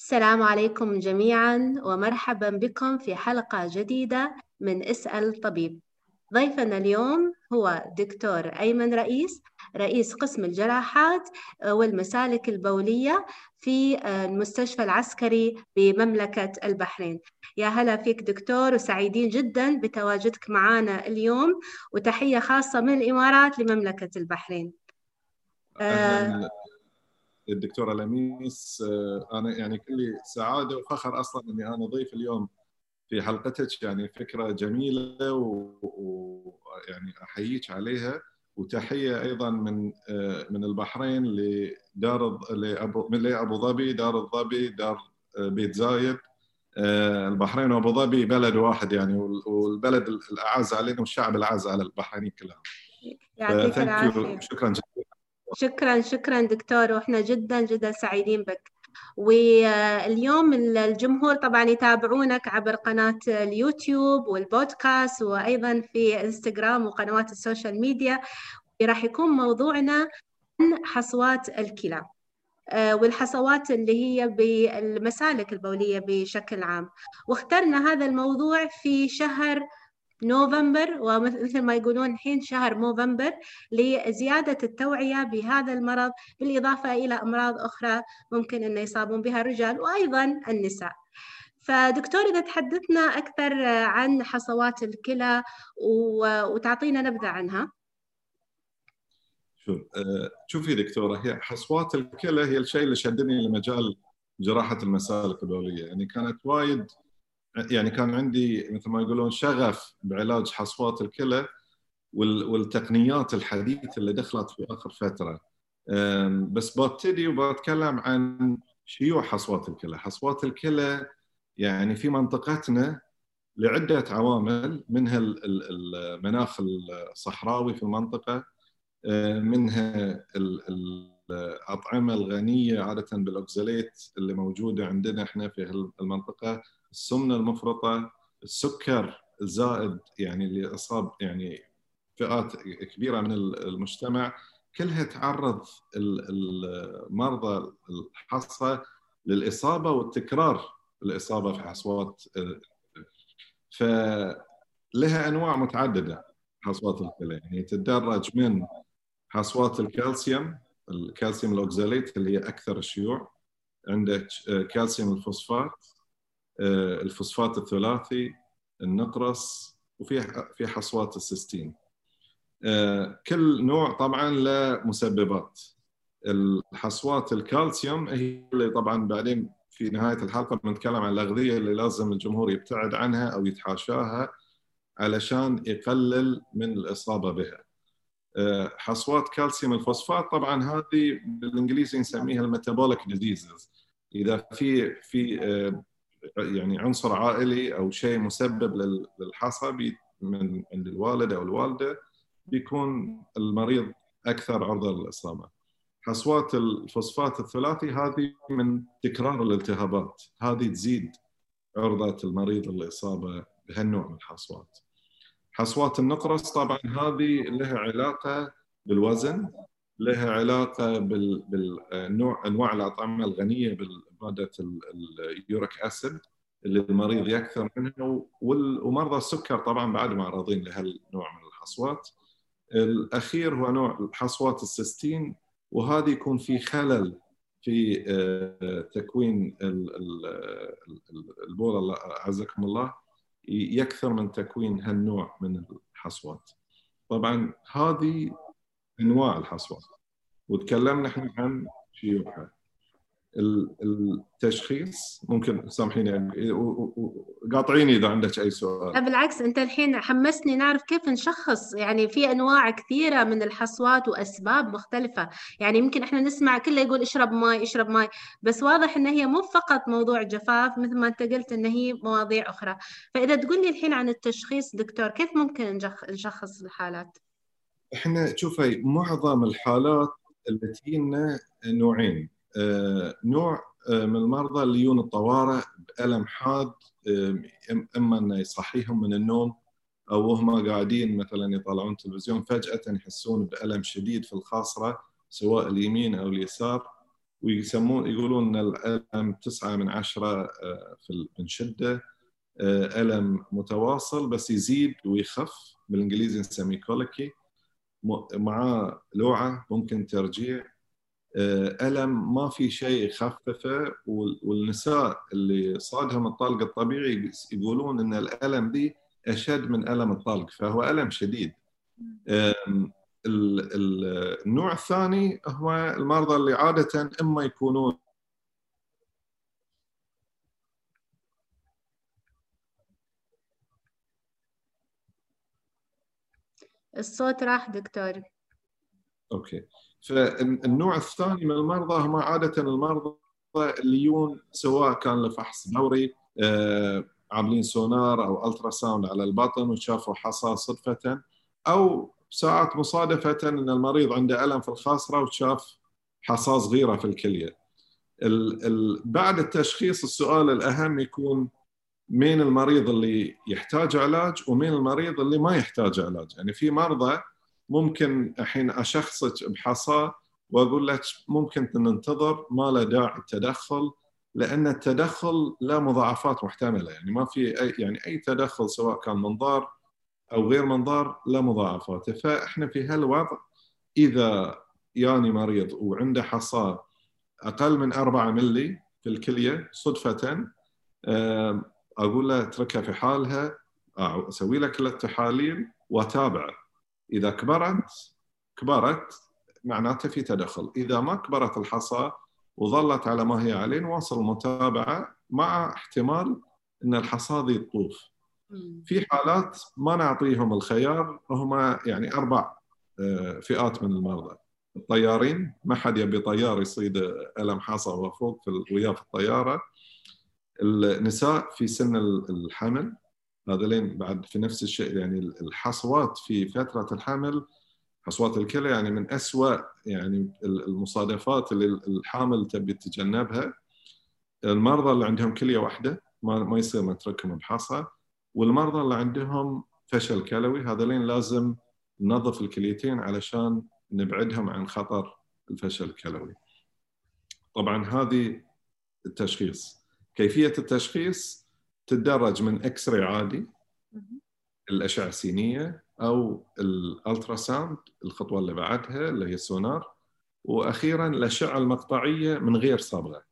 السلام عليكم جميعا ومرحبا بكم في حلقة جديدة من اسأل طبيب. ضيفنا اليوم هو دكتور أيمن رئيس رئيس قسم الجراحات والمسالك البولية في المستشفى العسكري بمملكة البحرين. يا هلا فيك دكتور وسعيدين جدا بتواجدك معنا اليوم وتحية خاصة من الإمارات لمملكة البحرين. أهلاً الدكتوره لميس أنا يعني كلي سعادة وفخر أصلا إني أنا ضيف اليوم في حلقتك. يعني فكرة جميلة ويعني أحييك عليها. وتحية أيضا من من البحرين لدار لابو من ابو ظبي دار الظبي دار بيت زايد. البحرين وأبو ظبي بلد واحد يعني والبلد الأعز علينا والشعب الأعز على البحرينيين كلهم يعطيك العافية. شكرا جزيلا. شكرا شكرا دكتور وإحنا جدا جدا سعيدين بك. واليوم الجمهور طبعا يتابعونك عبر قناة اليوتيوب والبودكاست وأيضا في إنستغرام وقنوات ال social media. راح يكون موضوعنا عن حصوات الكلى. والحصوات اللي هي بالمسالك البولية بشكل عام. واخترنا هذا الموضوع في شهر نوفمبر ومثل ما يقولون الحين شهر نوفمبر لزيادة التوعية بهذا المرض بالإضافة إلى أمراض أخرى ممكن أن يصابون بها الرجال وأيضا النساء. فدكتور إذا تحدثنا أكثر عن حصوات الكلى وتعطينا نبذة عنها. شوف شوفي دكتورة هي حصوات الكلى هي الشيء اللي شدني لمجال جراحة المسالك البولية. يعني كانت وايد يعني كان عندي مثل ما يقولون شغف بعلاج حصوات الكلى والتقنيات الحديثة اللي دخلت في آخر فترة. بس ببتدي وبتكلم عن شيوع حصوات الكلى. حصوات الكلى يعني في منطقتنا لعدة عوامل منها المناخ الصحراوي في المنطقة منها الأطعمة الغنية عادة بالأوكزاليت اللي موجودة عندنا إحنا في المنطقة السمنة المفرطة السكر الزائد يعني اللي أصاب يعني فئات كبيرة من المجتمع كلها تعرض المرضى الحصه للإصابة والتكرار الإصابة في حصوات فلها أنواع متعددة حصوات الكلى. يعني تتدرج من حصوات الكالسيوم الكالسيوم الأوكزاليت اللي هي أكثر الشيوع عندك كالسيوم الفوسفات الفوسفات الثلاثي النقرس وفي في حصوات السيستين. كل نوع طبعا له مسببات. الحصوات الكالسيوم هي اللي طبعا بعدين في نهاية الحلقة بنتكلم عن الأغذية اللي لازم الجمهور يبتعد عنها أو يتحاشاها علشان يقلل من الإصابة بها. حصوات كالسيوم الفوسفات طبعا هذه بالإنجليزي نسميها ال metabolic diseases إذا في في يعني عنصر عائلي أو شيء مسبب للحصى من عند الوالد أو الوالدة بيكون المريض أكثر عرضة للإصابة. حصوات الفوسفات الثلاثي هذه من تكرار الالتهابات، هذه تزيد عرضة المريض للإصابة بهالنوع من الحصوات. حصوات النقرس طبعا هذه لها علاقة بالوزن، لها علاقة بالنوع أنواع الأطعمة الغنية ماده ال uric acid اللي المريض يكثر منها ومرضى السكر طبعا بعد معرضين لهالنوع من الحصوات. الأخير هو نوع حصوات السيستين وهذه يكون في خلل في تكوين البول اعزكم الله يكثر من تكوين هالنوع من الحصوات. طبعا هذه أنواع الحصوات وتكلمنا إحنا عن شيوعها. التشخيص. ممكن سامحيني يعني قاطعيني إذا عندك أي سؤال. لا بالعكس أنت الحين حمسني نعرف كيف نشخص. يعني في أنواع كثيرة من الحصوات وأسباب مختلفة. يعني يمكن إحنا نسمع كله يقول اشرب ماء اشرب ماء بس واضح إن هي مو فقط موضوع جفاف مثل ما أنت قلت إن هي مواضيع أخرى. فإذا تقول لي الحين عن التشخيص دكتور كيف ممكن نشخص الحالات؟ إحنا شوفي معظم الحالات اللي تجينا نوعين. نوع من المرضى اللي يجون الطوارئ بألم حاد إما أنه يصحيهم من النوم أو هم قاعدين مثلا يطالعون تلفزيون فجأة يحسون بألم شديد في الخاصرة سواء اليمين أو اليسار ويسمون يقولون إن الألم تسعة من عشرة في من شدة ألم متواصل بس يزيد ويخف بالإنجليزي نسميه كوليكي مع لوعة ممكن ترجيع ألم ما في شيء يخففه والنساء اللي صادهم الطلق الطبيعي يقولون إن الألم دي أشد من ألم الطلق فهو ألم شديد. النوع الثاني هو المرضى اللي عادة إما يكونون الصوت راح دكتور. okay. فالنوع الثاني من المرضى هم عادة المرضى اللي يجون سواء كان لفحص دوري آه، عاملين سونار أو ultrasound على البطن وشافوا حصى صدفة أو ساعات مصادفة إن المريض عنده ألم في الخاصرة وشاف حصاه صغيرة في الكلية. ال ال بعد التشخيص السؤال الأهم يكون مين المريض اللي يحتاج علاج ومين المريض اللي ما يحتاج علاج، يعني في مرضى ممكن الحين أشخصك بحصاه وأقول لك ممكن ننتظر ما له داعي التدخل لأن التدخل له مضاعفات محتملة. يعني ما في اي يعني أي تدخل سواء كان منظار أو غير منظار له مضاعفاته فإحنا في هالوضع إذا ياني مريض وعنده حصاه أقل من 4 ملي في الكلية صدفة أقول له اتركها في حالها أسوي له كل التحاليل وأتابعه. إذا كبرت كبرت معناته في تدخل. إذا ما كبرت الحصى وظلت على ما هي عليه نواصل المتابعة مع احتمال إن الحصى ذي تطوف في حالات ما نعطيهم الخيار هم يعني أربع آه، فئات من المرضى. الطيارين ما حد يبي طيار يصيد ألم حصى وهو فوق في وياه في الطيارة. النساء في سن الحمل. هذولين بعد في نفس الشيء يعني الحصوات في فترة الحمل حصوات الكلى يعني من أسوأ يعني المصادفات اللي الحامل تبي تتجنبها المرضى اللي عندهم كلية واحدة ما ما يصير نتركهم بحصى والمرضى اللي عندهم فشل كلوي هذولين لازم ننظف الكليتين علشان نبعدهم عن خطر الفشل الكلوي. طبعا هذه التشخيص. كيفية التشخيص تتدرج من X-ray عادي الأشعة السينية أو ال ultrasound الخطوة اللي بعدها اللي هي السونار. وأخيرا الأشعة المقطعية من غير صبغة.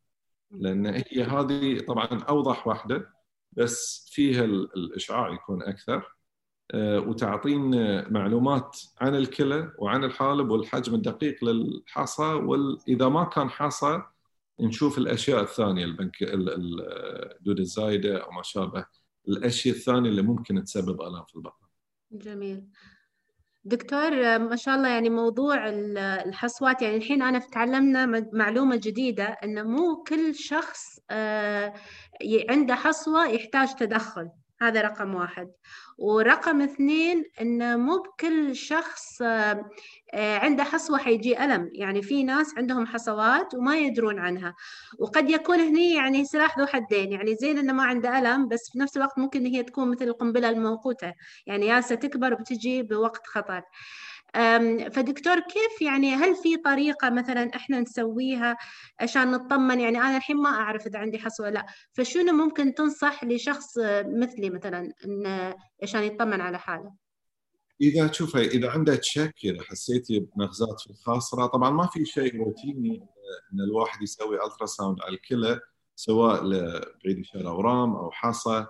لأن هي هذه طبعا أوضح واحدة بس فيها الإشعاع يكون أكثر. آه، وتعطينا معلومات عن الكلى وعن الحالب والحجم الدقيق للحصى واذا ما كان حصى نشوف الأشياء الثانية البنك الدود الزايدة أو ما شابه الأشياء الثانية اللي ممكن تسبب آلام في البطن. جميل. دكتور ما شاء الله يعني موضوع الحصوات يعني الحين أنا تعلمنا معلومة جديدة أن مو كل شخص آه، عنده حصوة يحتاج تدخل هذا رقم واحد. ورقم اثنين انه مو بكل شخص آه، عنده حصوة حيجي ألم. يعني في ناس عندهم حصوات وما يدرون عنها. وقد يكون هني يعني سلاح ذو حدين. يعني زين إنه ما عنده ألم بس في نفس الوقت ممكن هي تكون مثل القنبلة الموقوتة. يعني جالسة تكبر وبتجي بوقت خطر. فدكتور كيف يعني هل في طريقة مثلا إحنا نسويها عشان نطمن يعني أنا الحين ما أعرف إذا عندي حصوة لأ فشنو ممكن تنصح لشخص مثلي مثلا إن عشان يطمن على حاله؟ إذا تشوفي إذا عندك شك إذا حسيتي بنغزات في الخاصرة طبعا ما في شيء روتيني إن الواحد يسوي ultrasound على الكلى سواء لبعيد الشر أورام أو حصى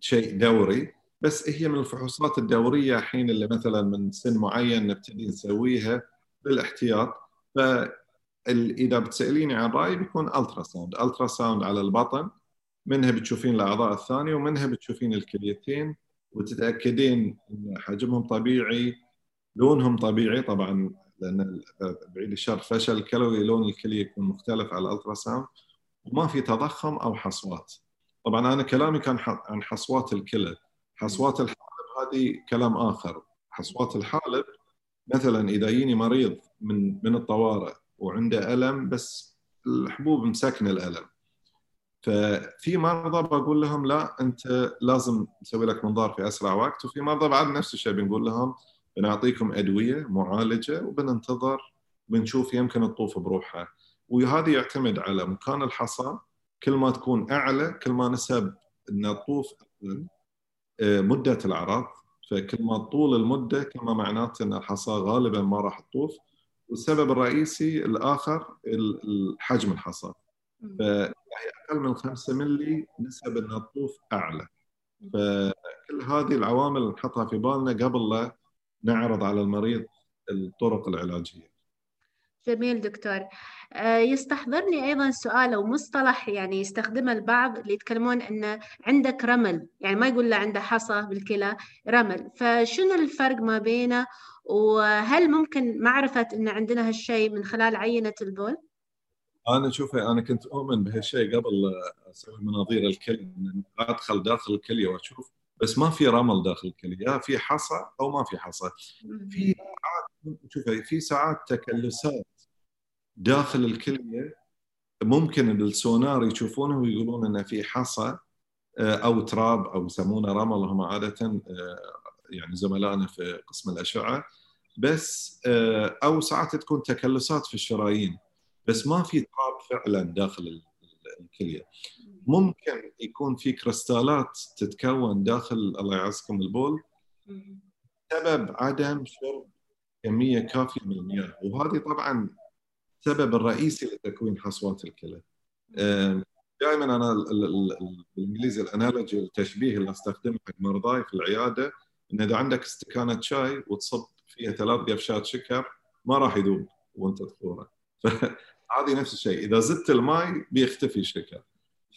شيء دوري بس هي من الفحوصات الدورية حين اللي مثلا من سن معين نبتدي نسويها بالاحتياط. فإذا بتسأليني عن رأيي بيكون ultrasound ultrasound على البطن منها بتشوفين الأعضاء الثانية ومنها بتشوفين الكليتين وتتأكدين إن حجمهم طبيعي لونهم طبيعي طبعا لأن بعيد الشر فشل الكلوي لون الكليه يكون مختلف على ال ultrasound وما في تضخم أو حصوات. طبعا أنا كلامي كان عن حصوات الكلى. حصوات الحالب هذه كلام آخر. حصوات الحالب مثلا إذا يجيني مريض من من الطوارئ وعنده ألم بس الحبوب مسكنه الألم. ففي مرضى بقول لهم لا أنت لازم نسوي لك منظار في أسرع وقت. وفي مرضى بعد نفس الشيء بنقول لهم بنعطيكم أدوية معالجة وبننتظر بنشوف يمكن تطوف بروحها وهذا يعتمد على مكان الحصى. كل ما تكون أعلى كل ما نسب ان تطوف مدة الاعراض فكل ما طول المدة كل ما معناته أن الحصى غالبا ما راح تطوف. والسبب الرئيسي الآخر حجم الحصى. فهي أقل من 5 ملي نسب أنها تطوف أعلى. فكل هذه العوامل نحطها في بالنا قبل لا نعرض على المريض الطرق العلاجية. جميل دكتور. آه، يستحضرني أيضا سؤال أو مصطلح يعني يستخدمه البعض اللي يتكلمون ان عندك رمل، يعني ما يقول له عنده حصى بالكلى، رمل، فشنو الفرق ما بينه وهل ممكن معرفة إن عندنا هالشيء من خلال عينة البول؟ أنا شوف أنا كنت أؤمن بهالشيء قبل أسوي مناظير الكلى أدخل داخل الكليه وأشوف بس ما في رمل داخل الكليه يا في حصى أو ما في حصى في ساعات شوف في ساعات تكلسات داخل الكلية ممكن بالسونار يشوفونه ويقولون إنه في حصى آه، أو تراب أو يسمونه رمل هم عادة آه، يعني زملائنا في قسم الأشعة. بس آه، أو ساعات تكون تكلسات في الشرايين. بس ما في تراب فعلا داخل الكلية. ممكن يكون في كريستالات تتكون داخل الله يعزكم البول. سبب عدم شرب كمية كافية من المياه. وهذه طبعا السبب الرئيسي لتكوين حصوات الكلى. دائما أنا بالإنجليزي الأنالوجي التشبيه اللي أستخدمه حق مرضاي في العيادة ان إذا عندك استكانة شاي وتصب فيها ثلاث قفشات شكر ما راح يذوب وأنت تفوره فهذه نفس الشيء. إذا زدت الماء بيختفي الشكر.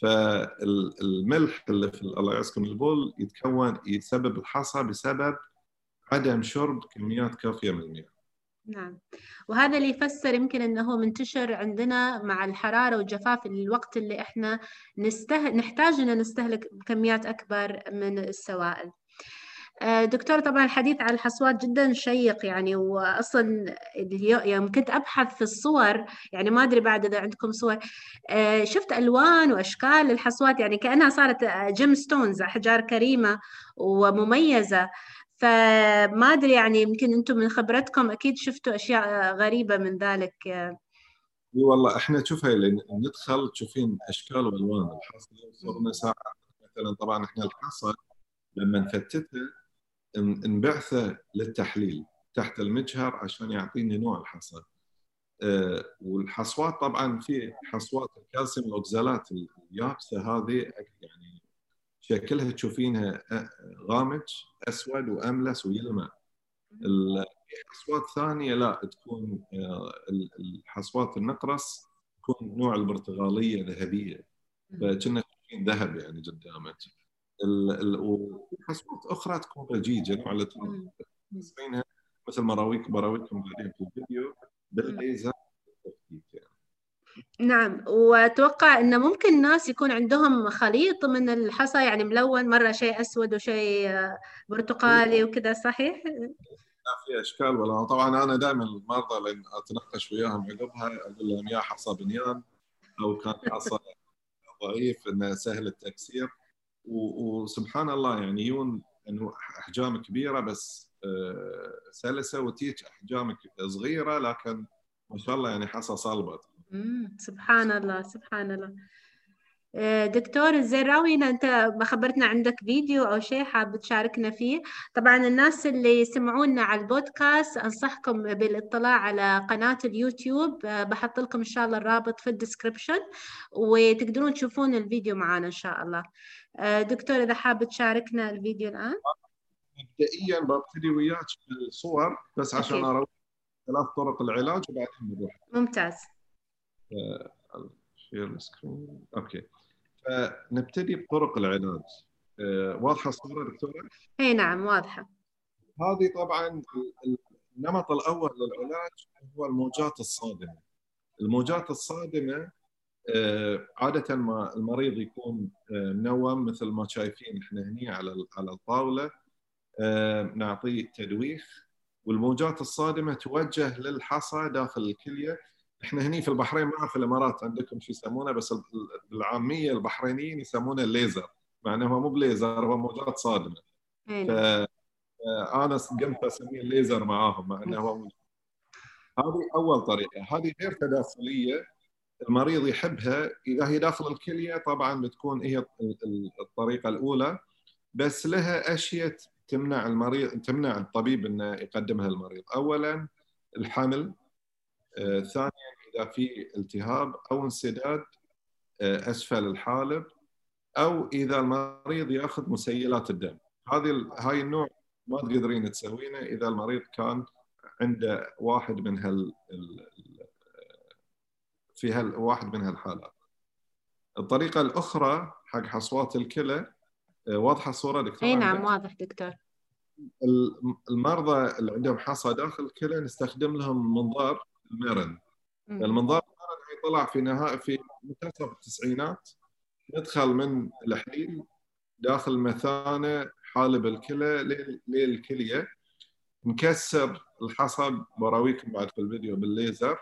فالملح اللي في الله يعزكم البول يتكون يسبب الحصى بسبب عدم شرب كميات كافية من المياه. نعم وهذا اللي يفسر يمكن إنه منتشر عندنا مع الحرارة والجفاف الوقت اللي إحنا نسته... نحتاج ان نستهلك كميات أكبر من السوائل. آه، دكتور طبعا الحديث عن الحصوات جدا شيق يعني واصلا يوم كنت أبحث في الصور يعني ما أدري بعد إذا عندكم صور آه، شفت ألوان وأشكال الحصوات يعني كأنها صارت gemstones أحجار كريمة ومميزة فما أدري يعني يمكن أنتم من خبرتكم أكيد شفتوا أشياء غريبة من ذلك. إي والله إحنا تشوفها ندخل تشوفين أشكال وألوان الحصى. صرنا ساعة مثلا طبعا إحنا الحصى لما نفتتها انبعثه للتحليل تحت المجهر عشان يعطيني نوع الحصى. أه والحصوات طبعا في حصوات الكالسيوم الأوكزالات اليابسة هذه يعني شكلها تشوفينها غامج أسود وأملس ويلمع في حصوات ثانية لا تكون أه الحصوات النقرس تكون نوع البرتغالية ذهبية. فكنا تشوفين ذهب يعني قدامك. وحصوات أخرى تكون رجيجة نوع اللي تسمينها مثل مراويك مراويكم بعدين في الفيديو. بالليزر. نعم وأتوقع انه ممكن الناس يكون عندهم خليط من الحصى يعني ملون مرة شيء أسود وشيء برتقالي وكذا صحيح؟ لا في أشكال ولا. طبعا أنا دائما المرضى لأن أتناقش وياهم عقبها أقول لهم يا حصى بنيان أو كان حصى ضعيف إنه سهل التكسير. وسبحان الله يعني يون إنه أحجام كبيرة بس آه، سلسة وتيج أحجام صغيرة لكن ما شاء الله يعني حصى صلبة. سبحان الله سبحان الله. آه، دكتور الزراوي أنت ما خبرتنا عندك فيديو أو شيء حاب تشاركنا فيه؟ طبعا الناس اللي يسمعونا على البودكاست أنصحكم بالاطلاع على قناة اليوتيوب. آه، بحط لكم إن شاء الله الرابط في ال description وتقدرون تشوفون الفيديو معنا إن شاء الله. آه، دكتور إذا حاب تشاركنا الفيديو الآن؟ مبدئيا ببتدي وياك بالصور بس عشان أروح ثلاث طرق العلاج وبعدين بنروح ممتاز. share ال screen okay فنبتدي بطرق العلاج آه، واضحة الصورة دكتورة؟ إي نعم واضحة. هذه طبعا النمط الأول للعلاج هو الموجات الصادمة. الموجات الصادمة آه، عادة ما المريض يكون آه، منوم مثل ما شايفين إحنا هني على على الطاولة. نعطيه تدويخ والموجات الصادمة توجه للحصى داخل الكلية. إحنا هني في البحرين ما اعرف الإمارات عندكم شو يسمونه بس بالعاميه البحرينيين يسمونه الليزر مع انه هو مو بليزر هو موجات صادمة. ف أنا قمت أسميه الليزر معاهم مع انه هو هذه أول طريقة. هذه غير تداخلية المريض يحبها إذا هي داخل الكلية طبعا بتكون هي الطريقة الأولى بس لها أشياء تمنع المريض تمنع الطبيب إنه يقدمها للمريض. اولا الحمل آه، ثانيا إذا في التهاب أو انسداد آه، أسفل الحالب أو إذا المريض يأخذ مسيلات الدم. هذه هاي النوع ما تقدرين تسوينه إذا المريض كان عنده واحد من هال في هال واحد من هالحالات. الطريقة الأخرى حق حصوات الكلى آه، واضحة الصورة دكتور؟ إي نعم واضح دكتور. المرضى اللي عندهم حصى داخل الكلى نستخدم لهم منظار الميرن المنظار طلع في نهايه في منتصف التسعينات ندخل من الحليل داخل مثانة حالب الكلى للكليه نكسر الحصى براويكم بعد في الفيديو بالليزر.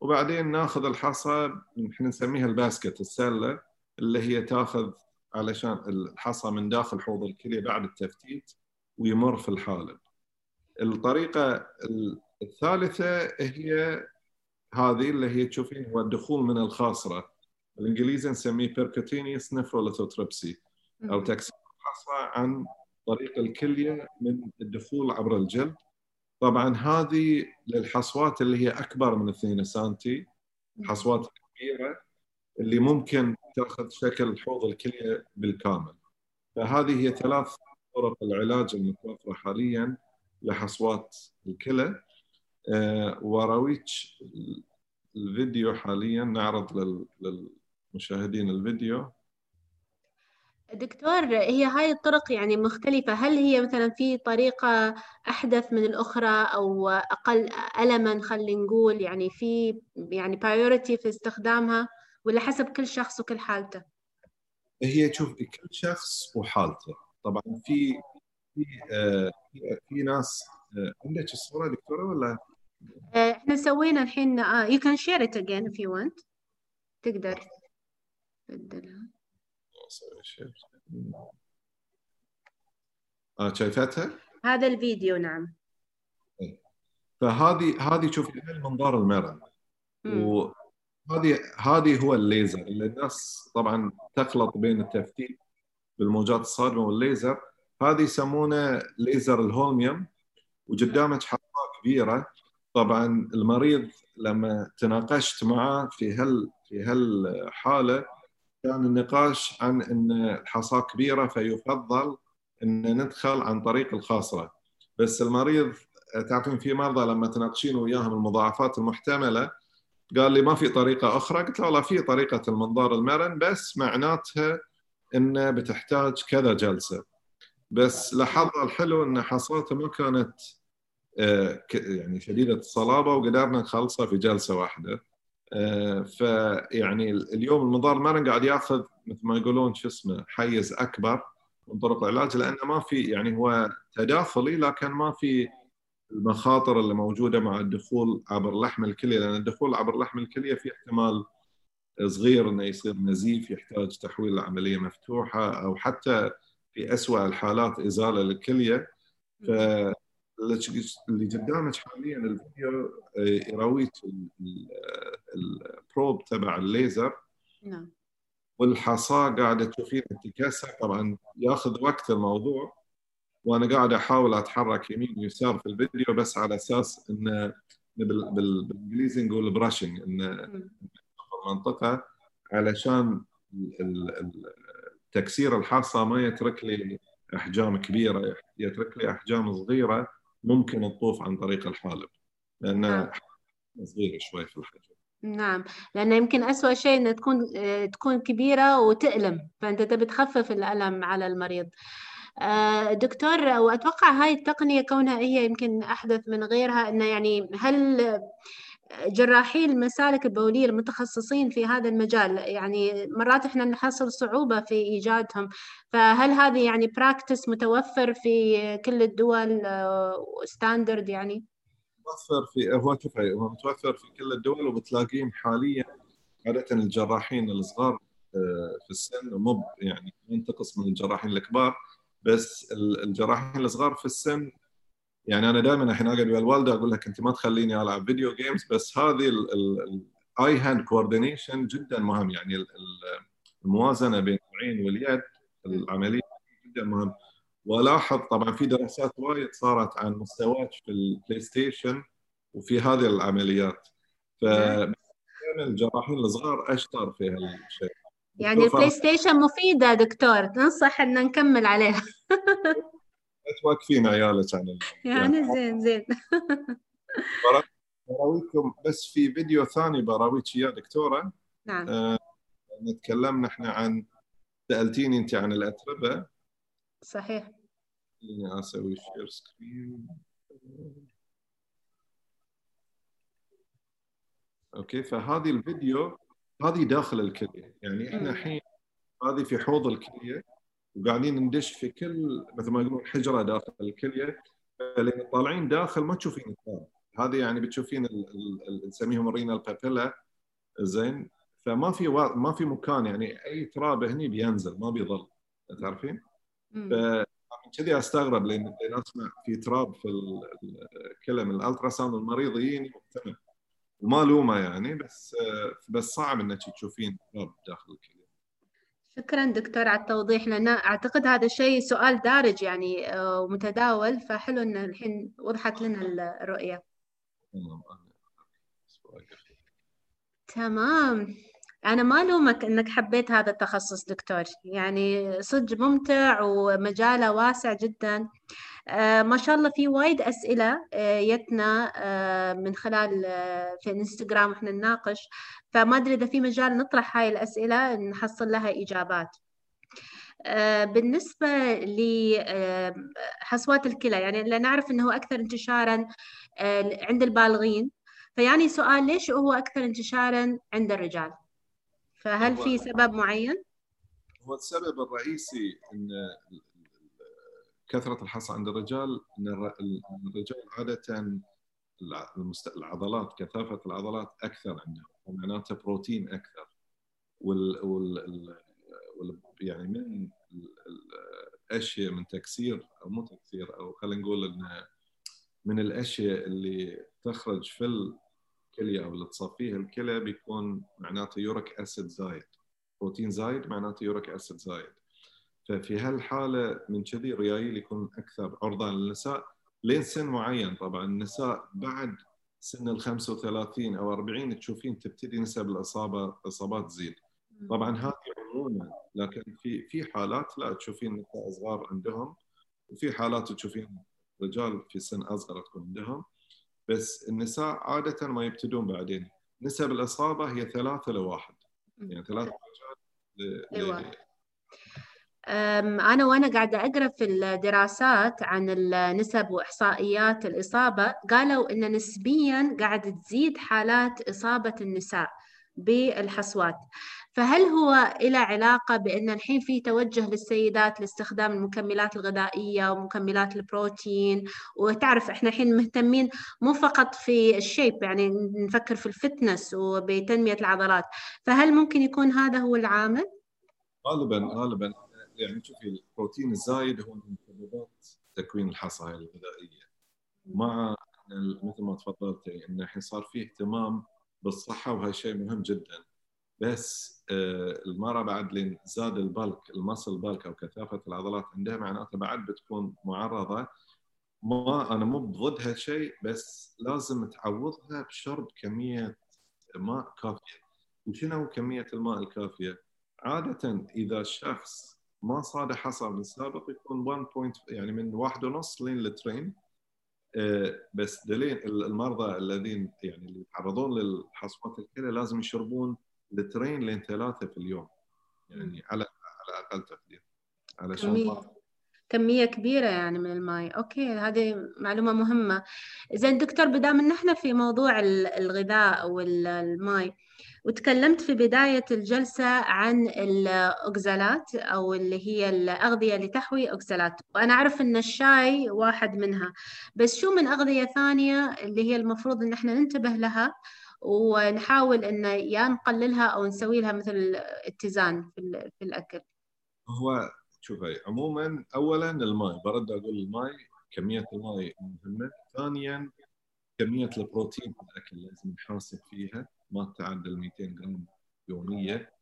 وبعدين ناخذ الحصى إحنا نسميها الباسكت السلة اللي هي تاخذ علشان الحصى من داخل حوض الكليه بعد التفتيت ويمر في الحالب. الطريقة الثالثة هي هذه اللي هي تشوفين هو الدخول من الخاصرة. بالإنجليزي نسميه percutaneous nephrolithotripsy أو تكسير الحصى عن طريق الكلية من الدخول عبر الجلد. طبعا هذه للحصوات اللي هي أكبر من 2 سنتي حصوات كبيرة اللي ممكن تأخذ شكل حوض الكلية بالكامل. فهذه هي ثلاث طرق العلاج المتوفرة حاليا لحصوات الكلى. أه وراويك الفيديو حاليا نعرض للمشاهدين الفيديو. دكتور هي هاي الطرق يعني مختلفة. هل هي مثلا في طريقة أحدث من الأخرى أو أقل ألما خلينا نقول؟ يعني في يعني بايورتي في استخدامها ولا حسب كل شخص وكل حالته؟ هي شوف كل شخص وحالته. طبعا في في آه في ناس آه عندك الصورة دكتورة ولا؟ آه، إحنا سوينا الحين you can share it again if you want. تقدر. بدلها أسوي شيء آه شايفتها؟ هذا الفيديو نعم. إيه. فهذه هذه شوفي المنظار المرن. وهذه هذه هو الليزر اللي الناس طبعا تخلط بين التفتيت بالموجات الصادمة والليزر. هذه يسمونه ليزر الهولميوم وقدامك حلقه كبيرة. طبعا المريض لما تناقشت معه في هال في هالحالة كان النقاش عن إن الحصاة كبيرة فيفضل إن ندخل عن طريق الخاصرة. بس المريض تعرفين في مرضى لما تناقشين وياهم المضاعفات المحتملة قال لي ما في طريقة أخرى. قلت له والله في طريقة المنظار المرن بس معناتها إنه بتحتاج كذا جلسة. بس لاحظنا الحلو إن حصاته ما كانت آه، يعني شديدة الصلابة وقدرنا نخلصها في جلسة واحدة. آه، فيعني اليوم المنظار المرن قاعد يأخذ مثل ما يقولون شو اسمه حيز أكبر من طرق العلاج لأنه ما في يعني هو تداخلي لكن ما في المخاطر اللي موجودة مع الدخول عبر لحم الكلية لأن الدخول عبر لحم الكلية في احتمال صغير إنه يصير نزيف يحتاج تحويل لعمليه مفتوحة أو حتى في اسوء الحالات إزالة للكلية. ف اللي قدامك حاليا الفيديو آه، يراويك البروب تبع الليزر. نعم. والحصاه قاعدة تشوفين تكسر طبعا ياخذ وقت الموضوع وأنا قاعد أحاول أتحرك يمين ويسار في الفيديو بس على أساس انه بالإنجليزي نقول براشنج إن المنطقة علشان تكسير الحصى ما يترك لي أحجام كبيرة يترك لي أحجام صغيرة ممكن تطوف عن طريق الحالب لانها نعم. صغيره شوي في الحجم نعم لأنه يمكن أسوأ شيء أن تكون تكون كبيرة وتألم فأنت تبي تخفف الألم على المريض آه، دكتور وأتوقع هاي التقنية كونها هي يمكن أحدث من غيرها أنه يعني هل جراحي المسالك البولية المتخصصين في هذا المجال يعني مرات إحنا نحصل صعوبة في إيجادهم فهل هذه يعني براكتس متوفر في كل الدول standard يعني؟ متوفر في هو هو متوفر في كل الدول وبتلاقيهم حاليا عادة الجراحين الصغار آه، في السن مو يعني ينتقص من الجراحين الكبار بس الجراحين الصغار في السن يعني أنا دائما الحين أقعد ويا الوالدة أقول لك أنت ما تخليني ألعب video games بس هذه eye hand coordination جدا مهم. يعني الموازنة بين العين واليد العملية جدا مهم. ولاحظ طبعا في دراسات وايد صارت عن مستواك في البلاي ستيشن وفي هذه العمليات. ف الجراحين الصغار أشطر في هالشيء. يعني البلاي ستيشن مفيدة دكتور تنصح إن نكمل عليها. توقفين عيالك عن يعني, زين زين. براويكم بس في فيديو ثاني براويك اياه دكتورة. نعم. آه نتكلم نحن عن سألتيني انت عن الاتربه صحيح. خليني أسوي share screen okay فهذه الفيديو هذه داخل الكلية. يعني إحنا الحين هذه في حوض الكلية. وقاعدين ندش في كل مثل ما يقولون حجرة داخل الكلية فلما طالعين داخل ما تشوفين التراب هذه يعني بتشوفين نسميهم ال renal papilla زين. فما في و... ما في مكان يعني أي تراب هني بينزل ما بيظل. تعرفين؟ ف كذي أستغرب لأن لأن أسمع في تراب في الكلى من ال ultrasound المريض يجيني وما لومه يعني بس بس صعب إنك تشوفين تراب داخل الكلى شكرا دكتور على التوضيح لأن أعتقد هذا الشيء سؤال دارج يعني آه، ومتداول فحلو إن الحين وضحت لنا الرؤية. تمام أنا ما ألومك إنك حبيت هذا التخصص دكتور يعني صدق ممتع ومجاله واسع جدا آه ما شاء الله في وايد أسئلة آه يتنا آه من خلال في الانستغرام إحنا نناقش فما أدري إذا في مجال نطرح هاي الأسئلة نحصل لها إجابات بالنسبة لحصوات الكلى يعني لا نعرف أنه أكثر انتشارا عند البالغين فيعني سؤال ليش هو أكثر انتشارا عند الرجال؟ فهل في سبب معين؟ هو السبب الرئيسي إن كثرة الحصى عند الرجال إن الرجال عادة العضلات كثافة العضلات أكثر عندهم ومعناته بروتين أكثر. وال, وال... وال... يعني من الاشياء من تكسير أو مو تكسير أو خلينا نقول انه من الأشياء اللي تخرج في الكلية أو اللي تصفيها الكلى بيكون معناته يوريك أسيد زايد. بروتين زايد معناته يوريك أسيد زايد. ففي هالحالة من كذي الريايل يكون أكثر عرضة للنساء. لين سن معين طبعا. النساء بعد سن ال 35 أو 40 تشوفين تبتدي نسب الإصابة الاصابات تزيد. طبعا هذه عموما لكن في في حالات لا تشوفين نساء صغار عندهم. وفي حالات تشوفين رجال في سن أصغر تكون عندهم. بس النساء عادة ما يبتدون بعدين. نسب الإصابة هي ثلاثة لواحد. يعني ثلاثة أيوة. أنا وأنا قاعدة أقرأ في الدراسات عن النسب وإحصائيات الإصابة قالوا أن نسبيا قاعد تزيد حالات إصابة النساء بالحصوات. فهل هو له علاقة بأن الحين في توجه للسيدات لاستخدام المكملات الغذائية ومكملات البروتين؟ وتعرف إحنا الحين مهتمين مو فقط في ال shape يعني نفكر في ال fitness وبتنمية العضلات. فهل ممكن يكون هذا هو العامل؟ غالبا غالبا. يعني شوفي البروتين الزايد هو من مسببات تكوين الحصى الغذائية. مع مثل ما تفضلتي انه الحين صار في اهتمام بالصحة وهذا شيء مهم جدا. بس آه، المرأة بعد لين زاد ال bulk ال muscle bulk أو كثافة العضلات عندها معناته بعد بتكون معرضة. ما أنا مو بضد هالشيء بس لازم تعوضها بشرب كمية ماء كافية. وشنو كمية الماء الكافية؟ عادة إذا الشخص ما صاد حصى من سابق يكون 1 point يعني من واحد ونص لين لترين آه، بس دليل المرضى الذين يعني اللي يتعرضون للحصوات الكلى لازم يشربون لترين لين ثلاثة في اليوم. يعني على على أقل تقدير. علشان كمية. كبيرة يعني من الماء أوكي هذه معلومة مهمة. زين دكتور بدام إن إحنا في موضوع الغذاء والماء وتكلمت في بداية الجلسة عن الأوكزالات أو اللي هي الأغذية اللي تحوي أوكزالات وأنا أعرف أن الشاي واحد منها. بس شو من أغذية ثانية اللي هي المفروض أن إحنا ننتبه لها ونحاول أن يا نقللها أو نسوي لها مثل اتزان في الأكل؟ هو شوفي عموما أولا الماء برد أقول الماء كمية الماء مهمة. ثانيا كمية البروتين في الأكل لازم نحاسب فيها ما تعدل 200 جرام يوميه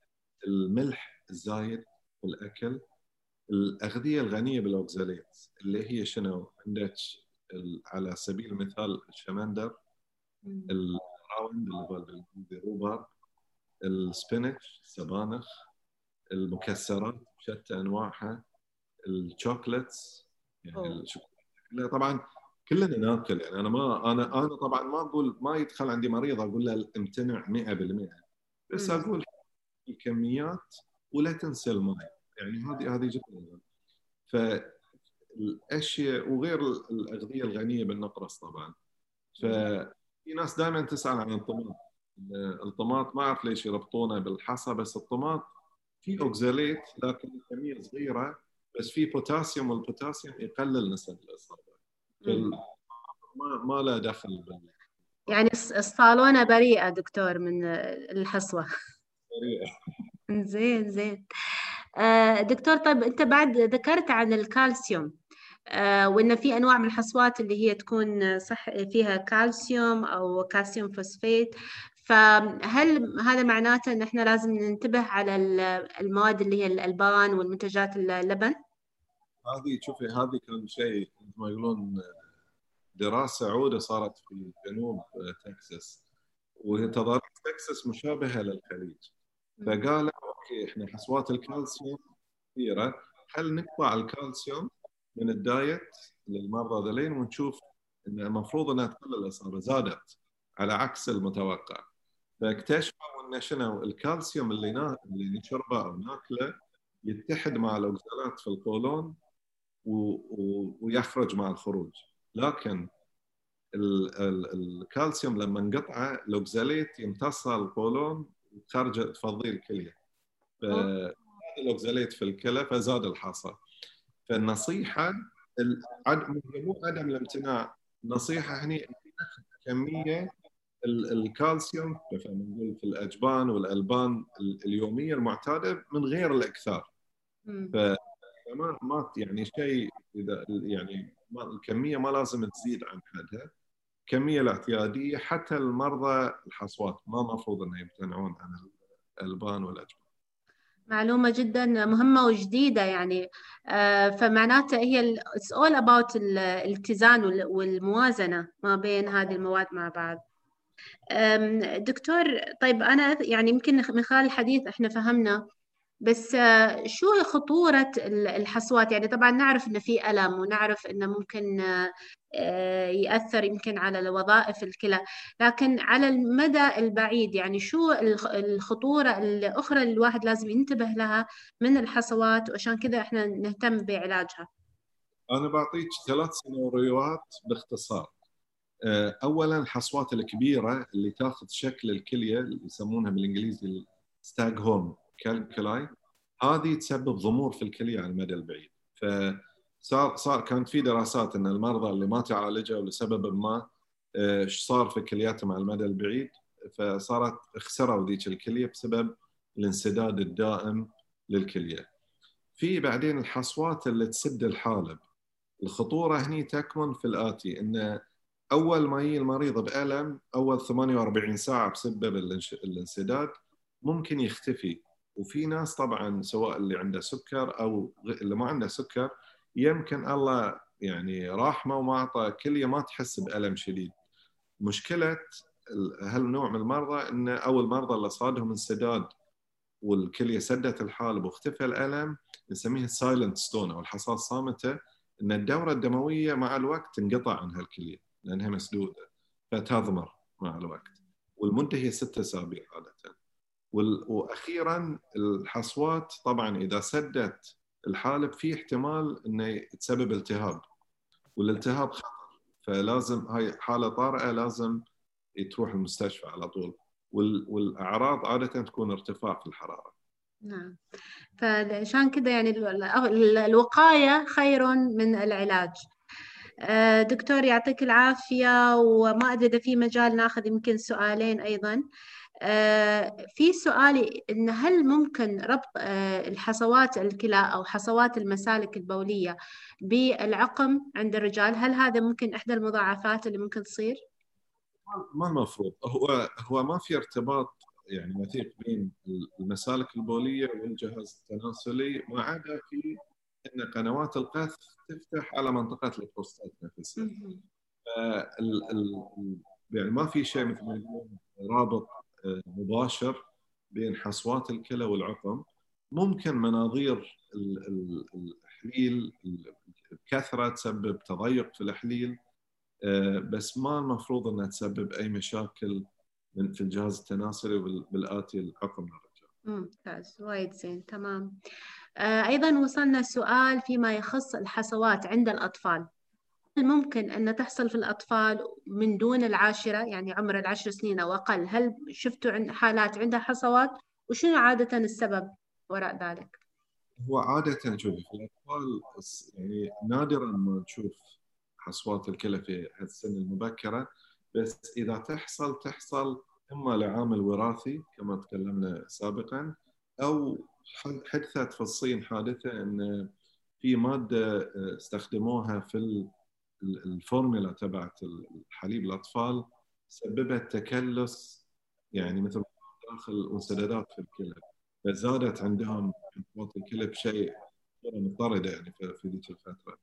الملح الزايد في الأكل. الأغذية الغنية بال oxalate اللي هي شنو؟ عندك على سبيل المثال الشمندر الراوند اللي هو بالانجليزي rhubarb ال spinach السبانخ. المكسرات بشتى أنواعها ال chocolates يعني الشوكولاتة. طبعا كلنا ناكل يعني أنا ما أنا أنا طبعا ما أقول ما يدخل عندي مريض أقول له امتنع 100% بس أقول الكميات ولا تنسى الماء. يعني هذه هذه جدا. فالاشياء وغير الأغذية الغنية بالنقرس طبعا. ففي ناس دائما تسأل عن الطماط. الطماط ما أعرف ليش يربطونه بالحصى بس الطماط في oxalate لكن كمية صغيرة بس في بوتاسيوم والبوتاسيوم يقلل نسب الاصابه ما ما له دخل بال يعني الصالونه بريئة دكتور من الحصوة. بريئة. زين زين. آه، دكتور طيب أنت بعد ذكرت عن الكالسيوم. آه، وإن في أنواع من الحصوات اللي هي تكون صح فيها كالسيوم أو calcium phosphate فهل هذا معناته إن إحنا لازم ننتبه على المواد اللي هي الالبان والمنتجات اللبن؟ هذه شوفي هذه كان شيء مثل ما يقولون دراسة عودة صارت في جنوب تكساس وهي تضاريس تكساس مشابهة للخليج. فقالوا أوكي إحنا حصوات الكالسيوم كثيرة خل نقطع الكالسيوم من ال diet للمرضى ذولين ونشوف إن المفروض إنها تقلل الإصابة زادت على عكس المتوقع؟ فاكتشفوا أن شنو الكالسيوم اللي نا... اللي نشربه أو ناكله يتحد مع ال oxalate في القولون و... و... ويخرج مع الخروج. لكن ال... ال... الكالسيوم لما نقطعه ال oxalate يمتص القولون وتخرج تفضي الكلية فزاد الاوكزاليت في الكلى فزاد الحصى. فالنصيحة مو عدم الامتناع. النصيحة هني كمية الكالسيوم نقول في الأجبان والألبان اليومية المعتادة من غير الإكثار. فما ما يعني شيء إذا يعني ما الكمية ما لازم تزيد عن حدها. الكميه الاعتيادية حتى المرضى الحصوات ما المفروض إنه يمتنعون عن الألبان والأجبان. معلومة جدا مهمة وجديدة يعني. آه، فمعناته هي it's all about الاتزان والموازنة ما بين هذه المواد مع بعض. دكتور طيب أنا يعني يمكن من خلال الحديث إحنا فهمنا بس آه، شو خطورة الحصوات؟ يعني طبعا نعرف إن في ألم ونعرف إنه ممكن آه، يأثر يمكن على وظائف الكلى لكن على المدى البعيد يعني شو الخطورة الأخرى اللي الواحد لازم ينتبه لها من الحصوات وعشان كذا إحنا نهتم بعلاجها؟ أنا بعطيك ثلاث سيناريوهات باختصار. اولا الحصوات الكبيرة اللي تاخذ شكل الكلية اللي يسمونها بالإنجليزي staghorn calculi هذه تسبب ضمور في الكلية على المدى البعيد فصار صار كانت في دراسات إن المرضى اللي ما تعالجوا لسبب ما إيش صار في كلياتهم على المدى البعيد فصارت خسروا ذيك الكلية بسبب الانسداد الدائم للكلية. في بعدين الحصوات اللي تسد الحالب. الخطورة هني تكمن في الآتي إن أول ما يجي المريض بألم أول 48 ساعة بسبب الانسداد ممكن يختفي وفي ناس طبعا سواء اللي عنده سكر أو اللي ما عنده سكر يمكن الله يعني راحمه وما اعطى كليه ما تحس بألم شديد. مشكلة هالنوع من المرضى انه أو المرضى اللي صادهم انسداد والكليه سدت الحالب واختفى الألم نسميها السايلنت ستون أو الحصاه الصامته إن الدورة الدموية مع الوقت تنقطع عن هالكليه. لأنها مسدودة فتضمر مع الوقت. والمده هي ستة أسابيع عادة. وأخيرا الحصوات طبعا إذا سدت الحالب في احتمال إنه تسبب التهاب. والالتهاب خطر فلازم هاي حالة طارئة لازم تروح المستشفى على طول. والأعراض عادة تكون ارتفاع في الحرارة. نعم. فعشان كذا يعني الوقاية خير من العلاج. دكتور يعطيك العافية وما أدري إذا في مجال ناخذ يمكن سؤالين أيضا. آه، في سؤالي إن هل ممكن ربط آه، الحصوات الكلى أو حصوات المسالك البولية بالعقم عند الرجال؟ هل هذا ممكن إحدى المضاعفات اللي ممكن تصير؟ ما المفروض. هو هو ما في ارتباط يعني وثيق بين المسالك البولية والجهاز التناسلي ما عدا في إن قنوات القذف تفتح على منطقة البروستات نفسها. يعني ما في شيء مثل ما يقولون رابط آه، مباشر بين حصوات الكلى والعقم ممكن مناظير الحليل الكثرة تسبب تضيق في الحليل آه، بس ما المفروض إنها تسبب أي مشاكل من في الجهاز التناسلي بالآتي العقم للرجال. ممتاز وايد زين تمام. آه، أيضا وصلنا سؤال فيما يخص الحصوات عند الأطفال. هل ممكن أن تحصل في الأطفال من دون العاشرة يعني عمر العشر سنين أو أقل هل شفتوا حالات عندها حصوات وشنو عادة السبب وراء ذلك؟ هو عادة شوفي في الأطفال يعني نادرا ما نشوف حصوات الكلى في السن المبكرة بس إذا تحصل تحصل إما لعامل وراثي كما تكلمنا سابقا أو حدثت في الصين حادثة أن في مادة استخدموها في الفورمولا تبعت الحليب الأطفال سببت تكلس يعني مثل داخل انسدادات في الكلى. فزادت عندهم حموضه الكلى بشيء مضطرده يعني في ذيك الفترة.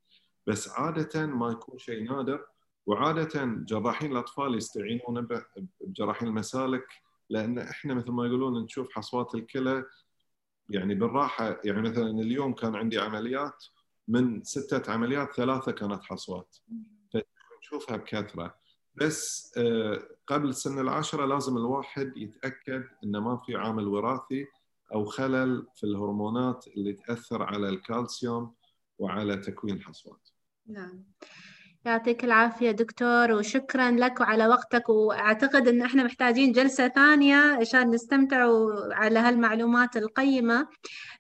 بس عادة ما يكون شيء نادر وعادة جراحين الأطفال يستعينون بجراحين المسالك لأن إحنا مثل ما يقولون نشوف حصوات الكلى يعني بالراحة يعني مثلا اليوم كان عندي عمليات من ستة عمليات ثلاثة كانت حصوات. نشوفها بكثرة. بس آه، قبل سن العشرة لازم الواحد يتأكد أنه ما في عامل وراثي أو خلل في الهرمونات اللي تأثر على الكالسيوم وعلى تكوين الحصوات نعم. يعطيك العافية دكتور وشكرا لك وعلى وقتك وأعتقد أن إحنا محتاجين جلسة ثانية عشان نستمتع على هالمعلومات القيمة.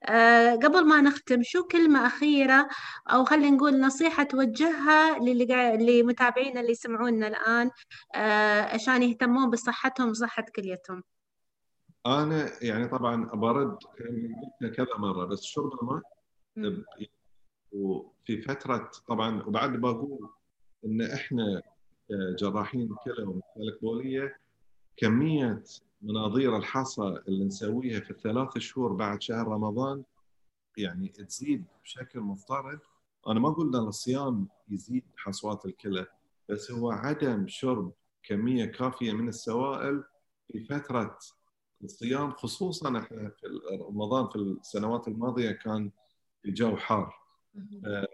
أه قبل ما نختم شو كلمة أخيرة أو خلينا نقول نصيحة توجهها للي متابعينا اللي يسمعونا الآن أه عشان يهتمون بصحتهم وصحة كليتهم؟ أنا يعني طبعا برد كذا مرة بس شرب الماء وفي فترة طبعا وبعد بقول إن إحنا جراحين كلى ومسالك بولية كمية مناظير الحصى اللي نسويها في الثلاث شهور بعد شهر رمضان يعني تزيد بشكل مفترض أنا ما أقول إن الصيام يزيد حصوات الكلى بس هو عدم شرب كمية كافية من السوائل في فترة الصيام خصوصا إحنا في رمضان في السنوات الماضية كان الجو حار. آه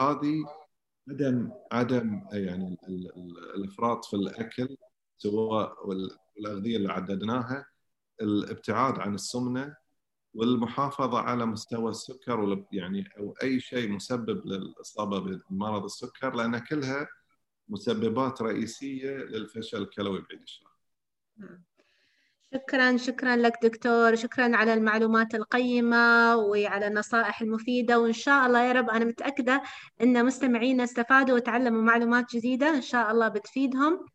هذه عدم عدم يعني الإفراط في الأكل سواء والأغذية اللي عددناها الابتعاد عن السمنة والمحافظة على مستوى السكر يعني أو أي شيء مسبب للإصابة بمرض السكر لأن كلها مسببات رئيسية للفشل الكلوي بعيد الشر. شكرا شكرا لك دكتور شكرا على المعلومات القيمة وعلى النصائح المفيدة وإن شاء الله يا رب أنا متأكدة أن مستمعينا استفادوا وتعلموا معلومات جديدة إن شاء الله بتفيدهم.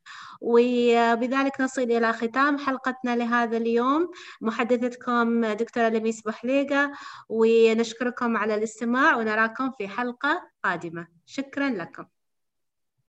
وبذلك نصل إلى ختام حلقتنا لهذا اليوم. محدثتكم دكتورة لميس بحليقة ونشكركم على الاستماع ونراكم في حلقة قادمة. شكرا لكم.